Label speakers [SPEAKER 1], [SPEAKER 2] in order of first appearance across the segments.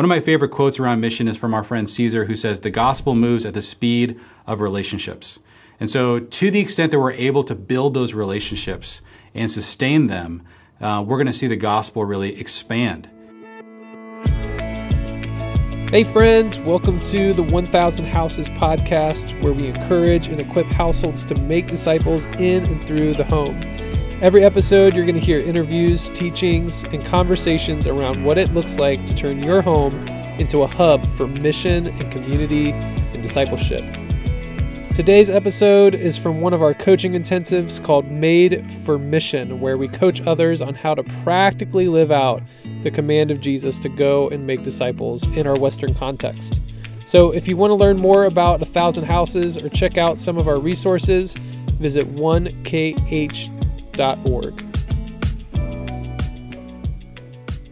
[SPEAKER 1] One of my favorite quotes around mission is from our friend Caesar, who says, The gospel moves at the speed of relationships. And so, to the extent that we're able to build those relationships and sustain them, uh, we're going to see the gospel really expand.
[SPEAKER 2] Hey, friends, welcome to the 1000 Houses podcast, where we encourage and equip households to make disciples in and through the home. Every episode, you're going to hear interviews, teachings, and conversations around what it looks like to turn your home into a hub for mission and community and discipleship. Today's episode is from one of our coaching intensives called Made for Mission, where we coach others on how to practically live out the command of Jesus to go and make disciples in our Western context. So, if you want to learn more about A Thousand Houses or check out some of our resources, visit 1kh.com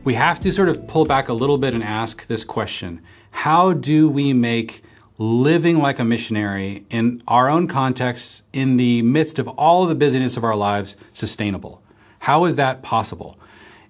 [SPEAKER 1] we have to sort of pull back a little bit and ask this question How do we make living like a missionary in our own context, in the midst of all the busyness of our lives, sustainable? How is that possible?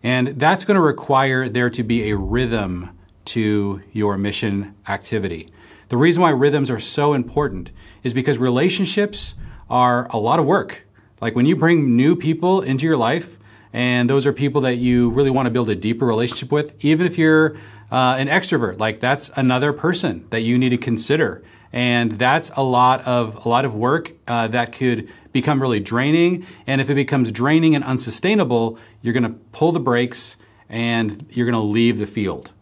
[SPEAKER 1] And that's going to require there to be a rhythm to your mission activity. The reason why rhythms are so important is because relationships are a lot of work. Like when you bring new people into your life, and those are people that you really want to build a deeper relationship with, even if you're uh, an extrovert, like that's another person that you need to consider. And that's a lot of a lot of work uh, that could become really draining. And if it becomes draining and unsustainable, you're going to pull the brakes and you're going to leave the field.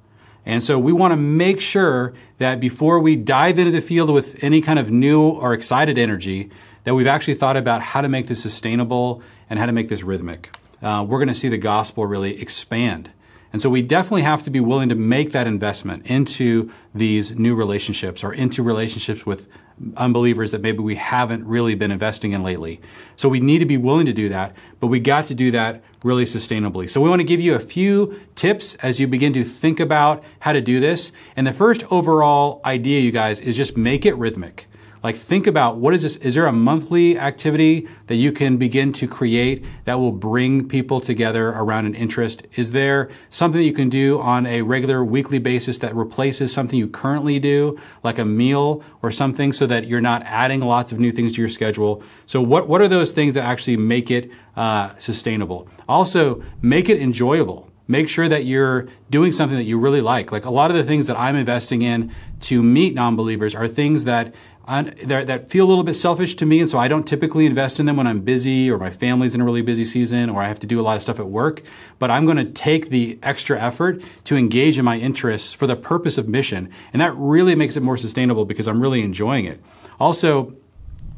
[SPEAKER 1] And so we want to make sure that before we dive into the field with any kind of new or excited energy, that we've actually thought about how to make this sustainable and how to make this rhythmic. Uh, we're going to see the gospel really expand. And so we definitely have to be willing to make that investment into these new relationships or into relationships with unbelievers that maybe we haven't really been investing in lately. So we need to be willing to do that, but we got to do that really sustainably. So we want to give you a few tips as you begin to think about how to do this. And the first overall idea, you guys, is just make it rhythmic. Like think about what is this? Is there a monthly activity that you can begin to create that will bring people together around an interest? Is there something that you can do on a regular weekly basis that replaces something you currently do, like a meal or something so that you're not adding lots of new things to your schedule? So what, what are those things that actually make it uh, sustainable? Also, make it enjoyable make sure that you're doing something that you really like. Like a lot of the things that I'm investing in to meet non believers are things that that feel a little bit selfish to me, and so I don't typically invest in them when I'm busy or my family's in a really busy season or I have to do a lot of stuff at work. But I'm going to take the extra effort to engage in my interests for the purpose of mission, and that really makes it more sustainable because I'm really enjoying it. Also,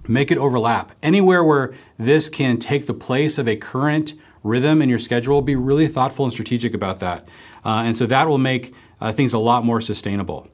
[SPEAKER 1] make it overlap. Anywhere where this can take the place of a current rhythm in your schedule, be really thoughtful and strategic about that. Uh, and so that will make uh, things a lot more sustainable.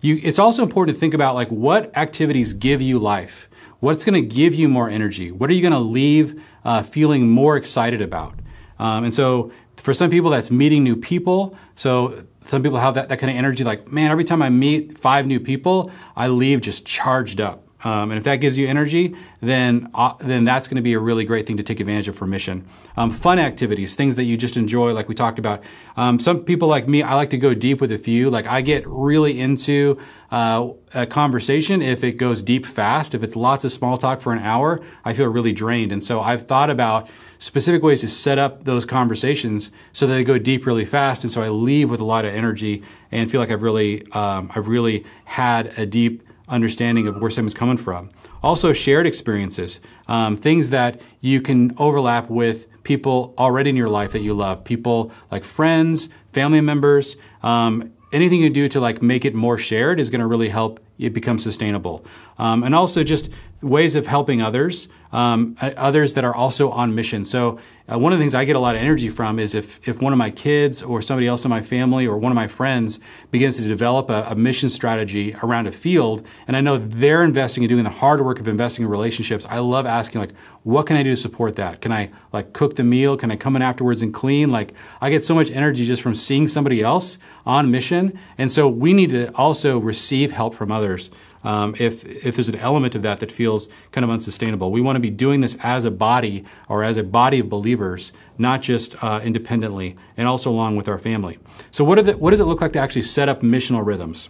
[SPEAKER 1] You, it's also important to think about like what activities give you life. What's going to give you more energy? What are you going to leave uh, feeling more excited about? Um, and so for some people, that's meeting new people. So some people have that, that kind of energy like, man, every time I meet five new people, I leave just charged up. Um, and if that gives you energy, then uh, then that's going to be a really great thing to take advantage of for mission. Um, fun activities, things that you just enjoy, like we talked about. Um, some people like me, I like to go deep with a few. Like I get really into uh, a conversation if it goes deep fast. If it's lots of small talk for an hour, I feel really drained. And so I've thought about specific ways to set up those conversations so that they go deep really fast. And so I leave with a lot of energy and feel like I've really um, I've really had a deep understanding of where someone's coming from. Also, shared experiences, um, things that you can overlap with people already in your life that you love, people like friends, family members. Um, anything you do to like make it more shared is going to really help it becomes sustainable. Um, and also just ways of helping others, um, others that are also on mission. So uh, one of the things I get a lot of energy from is if, if one of my kids or somebody else in my family or one of my friends begins to develop a, a mission strategy around a field, and I know they're investing and doing the hard work of investing in relationships, I love asking like, what can I do to support that? Can I like cook the meal? Can I come in afterwards and clean? Like I get so much energy just from seeing somebody else on mission. And so we need to also receive help from others um, if if there's an element of that that feels kind of unsustainable. We want to be doing this as a body or as a body of believers, not just uh, independently, and also along with our family. So, what, the, what does it look like to actually set up missional rhythms?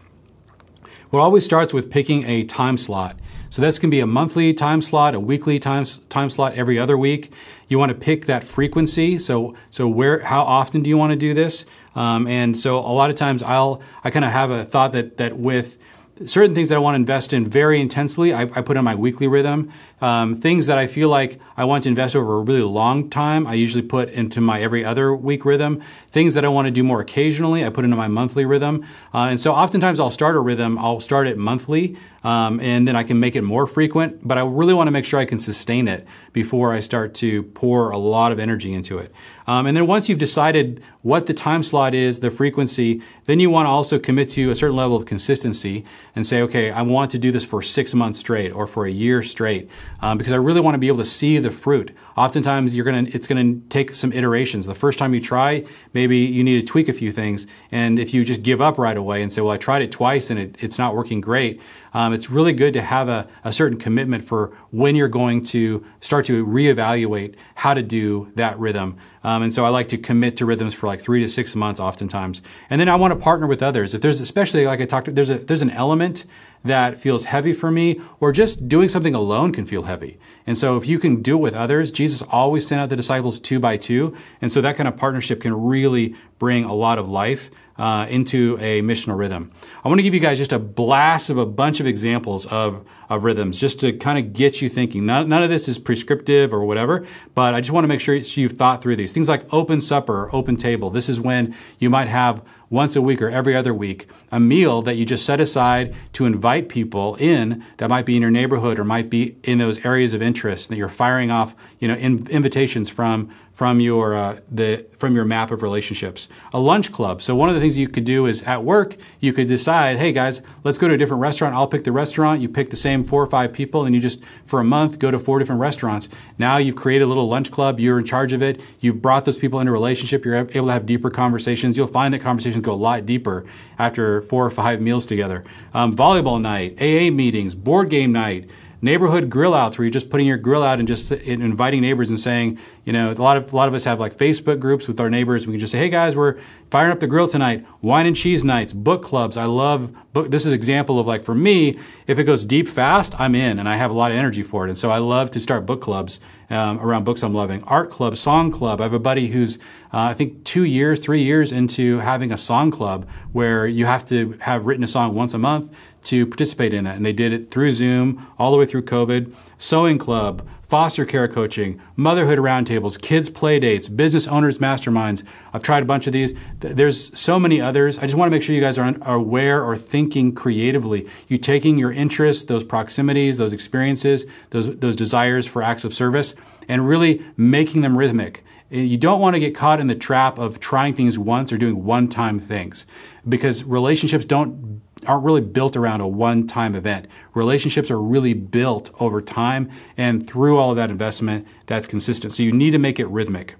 [SPEAKER 1] Well, it always starts with picking a time slot. So this can be a monthly time slot, a weekly time, time slot every other week. You want to pick that frequency. So so where how often do you want to do this? Um, and so a lot of times I'll I kind of have a thought that that with certain things that I want to invest in very intensely, I, I put on my weekly rhythm. Um, things that I feel like I want to invest over a really long time, I usually put into my every other week rhythm. Things that I want to do more occasionally, I put into my monthly rhythm. Uh, and so oftentimes I'll start a rhythm, I'll start it monthly, um, and then I can make it more frequent, but I really want to make sure I can sustain it before I start to pour a lot of energy into it. Um, and then once you've decided what the time slot is, the frequency, then you want to also commit to a certain level of consistency and say, okay, I want to do this for six months straight or for a year straight um, because I really want to be able to see the fruit. Oftentimes, you're gonna it's gonna take some iterations. The first time you try, maybe you need to tweak a few things, and if you just give up right away and say, well, I tried it twice and it, it's not working great, um, it's really good to have a, a certain commitment for when you're going to start to reevaluate how to do that rhythm. Um, and so I like to commit to rhythms for like three to six months, oftentimes. And then I want to partner with others. If there's especially like I talked, there's a there's an element that feels heavy for me, or just doing something alone can feel heavy. And so if you can do it with others, Jesus always sent out the disciples two by two. And so that kind of partnership can really bring a lot of life uh, into a missional rhythm. I want to give you guys just a blast of a bunch of examples of, of rhythms just to kind of get you thinking. None, none of this is prescriptive or whatever, but I just want to make sure you've thought through these. Things like open supper, open table. This is when you might have once a week or every other week, a meal that you just set aside to invite people in that might be in your neighborhood or might be in those areas of interest that you're firing off, you know, in, invitations from from your uh, the from your map of relationships. A lunch club. So one of the things you could do is at work you could decide, hey guys, let's go to a different restaurant. I'll pick the restaurant. You pick the same four or five people, and you just for a month go to four different restaurants. Now you've created a little lunch club. You're in charge of it. You've brought those people into a relationship. You're able to have deeper conversations. You'll find that conversations go a lot deeper after four or five meals together. Um, volleyball night, AA meetings, board game night neighborhood grill outs where you're just putting your grill out and just inviting neighbors and saying, you know, a lot of a lot of us have like Facebook groups with our neighbors. We can just say, hey guys, we're firing up the grill tonight. Wine and cheese nights, book clubs. I love book. This is example of like for me, if it goes deep fast, I'm in and I have a lot of energy for it. And so I love to start book clubs um, around books I'm loving. Art club, song club. I have a buddy who's uh, I think two years, three years into having a song club where you have to have written a song once a month to participate in it. And they did it through Zoom all the way through COVID. Sewing club, foster care coaching, motherhood roundtables, kids play dates, business owners masterminds. I've tried a bunch of these. There's so many others. I just want to make sure you guys are aware or thinking creatively. You taking your interests, those proximities, those experiences, those those desires for acts of service, and really making them rhythmic. You don't want to get caught in the trap of trying things once or doing one-time things because relationships don't aren't really built around a one time event. Relationships are really built over time and through all of that investment that's consistent. So you need to make it rhythmic.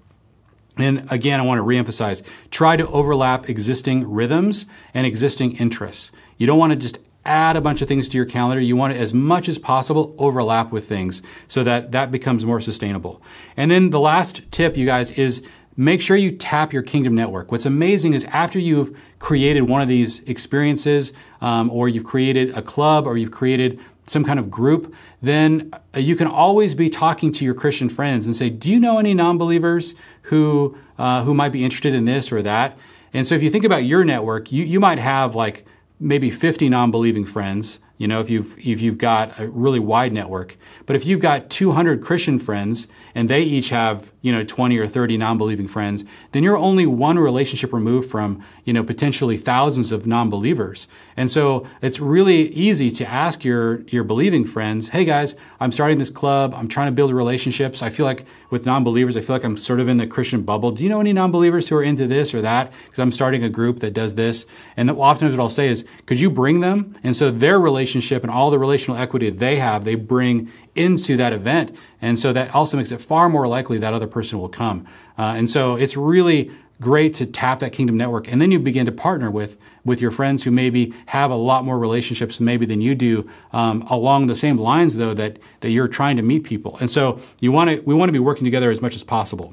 [SPEAKER 1] And again, I want to reemphasize try to overlap existing rhythms and existing interests. You don't want to just add a bunch of things to your calendar. You want to, as much as possible, overlap with things so that that becomes more sustainable. And then the last tip, you guys, is make sure you tap your Kingdom network. What's amazing is after you've created one of these experiences, um, or you've created a club, or you've created some kind of group, then uh, you can always be talking to your Christian friends and say, "Do you know any non-believers who uh, who might be interested in this or that?" And so, if you think about your network, you you might have like maybe 50 non-believing friends you know, if you've if you've got a really wide network, but if you've got 200 Christian friends and they each have you know 20 or 30 non-believing friends, then you're only one relationship removed from you know potentially thousands of non-believers. And so it's really easy to ask your your believing friends, "Hey guys, I'm starting this club. I'm trying to build relationships. I feel like with non-believers, I feel like I'm sort of in the Christian bubble. Do you know any non-believers who are into this or that? Because I'm starting a group that does this." And often what I'll say is, "Could you bring them?" And so their relationship relationship and all the relational equity they have, they bring into that event. And so that also makes it far more likely that other person will come. Uh, and so it's really great to tap that kingdom network. And then you begin to partner with with your friends who maybe have a lot more relationships maybe than you do um, along the same lines though that that you're trying to meet people. And so you want to we want to be working together as much as possible.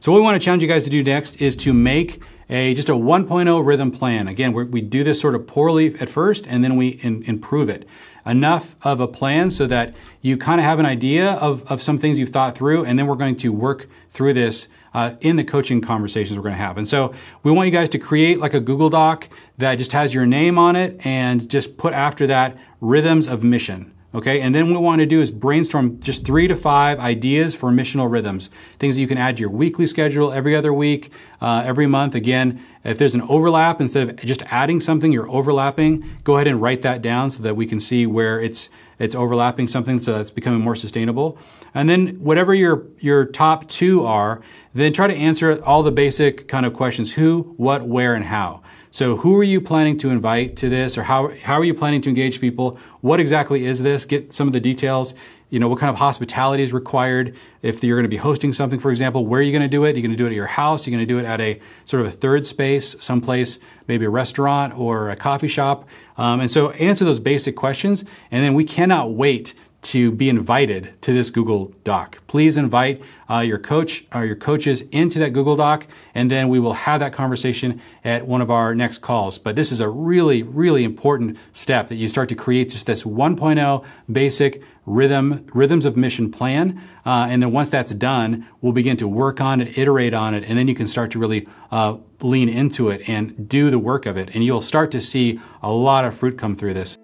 [SPEAKER 1] So what we want to challenge you guys to do next is to make a just a 1.0 rhythm plan. Again, we do this sort of poorly at first, and then we in, improve it. Enough of a plan so that you kind of have an idea of, of some things you've thought through, and then we're going to work through this uh, in the coaching conversations we're going to have. And so we want you guys to create like a Google Doc that just has your name on it and just put after that rhythms of mission. Okay, and then what we want to do is brainstorm just three to five ideas for missional rhythms, things that you can add to your weekly schedule every other week, uh, every month. Again, if there's an overlap, instead of just adding something, you're overlapping. Go ahead and write that down so that we can see where it's it's overlapping something, so that's becoming more sustainable. And then whatever your your top two are, then try to answer all the basic kind of questions: who, what, where, and how. So, who are you planning to invite to this, or how, how are you planning to engage people? What exactly is this? Get some of the details. You know, what kind of hospitality is required? If you're going to be hosting something, for example, where are you going to do it? You're you going to do it at your house? You're you going to do it at a sort of a third space, someplace, maybe a restaurant or a coffee shop? Um, and so, answer those basic questions, and then we cannot wait to be invited to this Google Doc. Please invite uh, your coach or your coaches into that Google Doc, and then we will have that conversation at one of our next calls. But this is a really, really important step that you start to create just this 1.0 basic rhythm rhythms of mission plan, uh, and then once that's done, we'll begin to work on it, iterate on it, and then you can start to really uh, lean into it and do the work of it, and you'll start to see a lot of fruit come through this.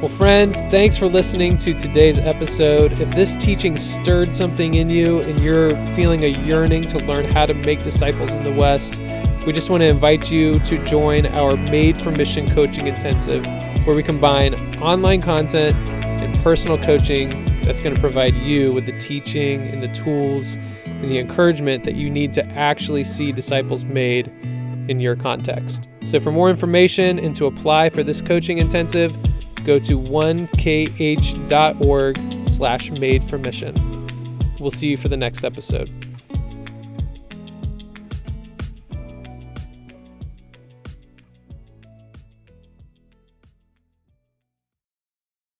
[SPEAKER 2] Well, friends, thanks for listening to today's episode. If this teaching stirred something in you and you're feeling a yearning to learn how to make disciples in the West, we just want to invite you to join our Made for Mission Coaching Intensive, where we combine online content and personal coaching that's going to provide you with the teaching and the tools and the encouragement that you need to actually see disciples made in your context. So, for more information and to apply for this coaching intensive, go to 1kh.org slash made for mission. We'll see you for the next episode.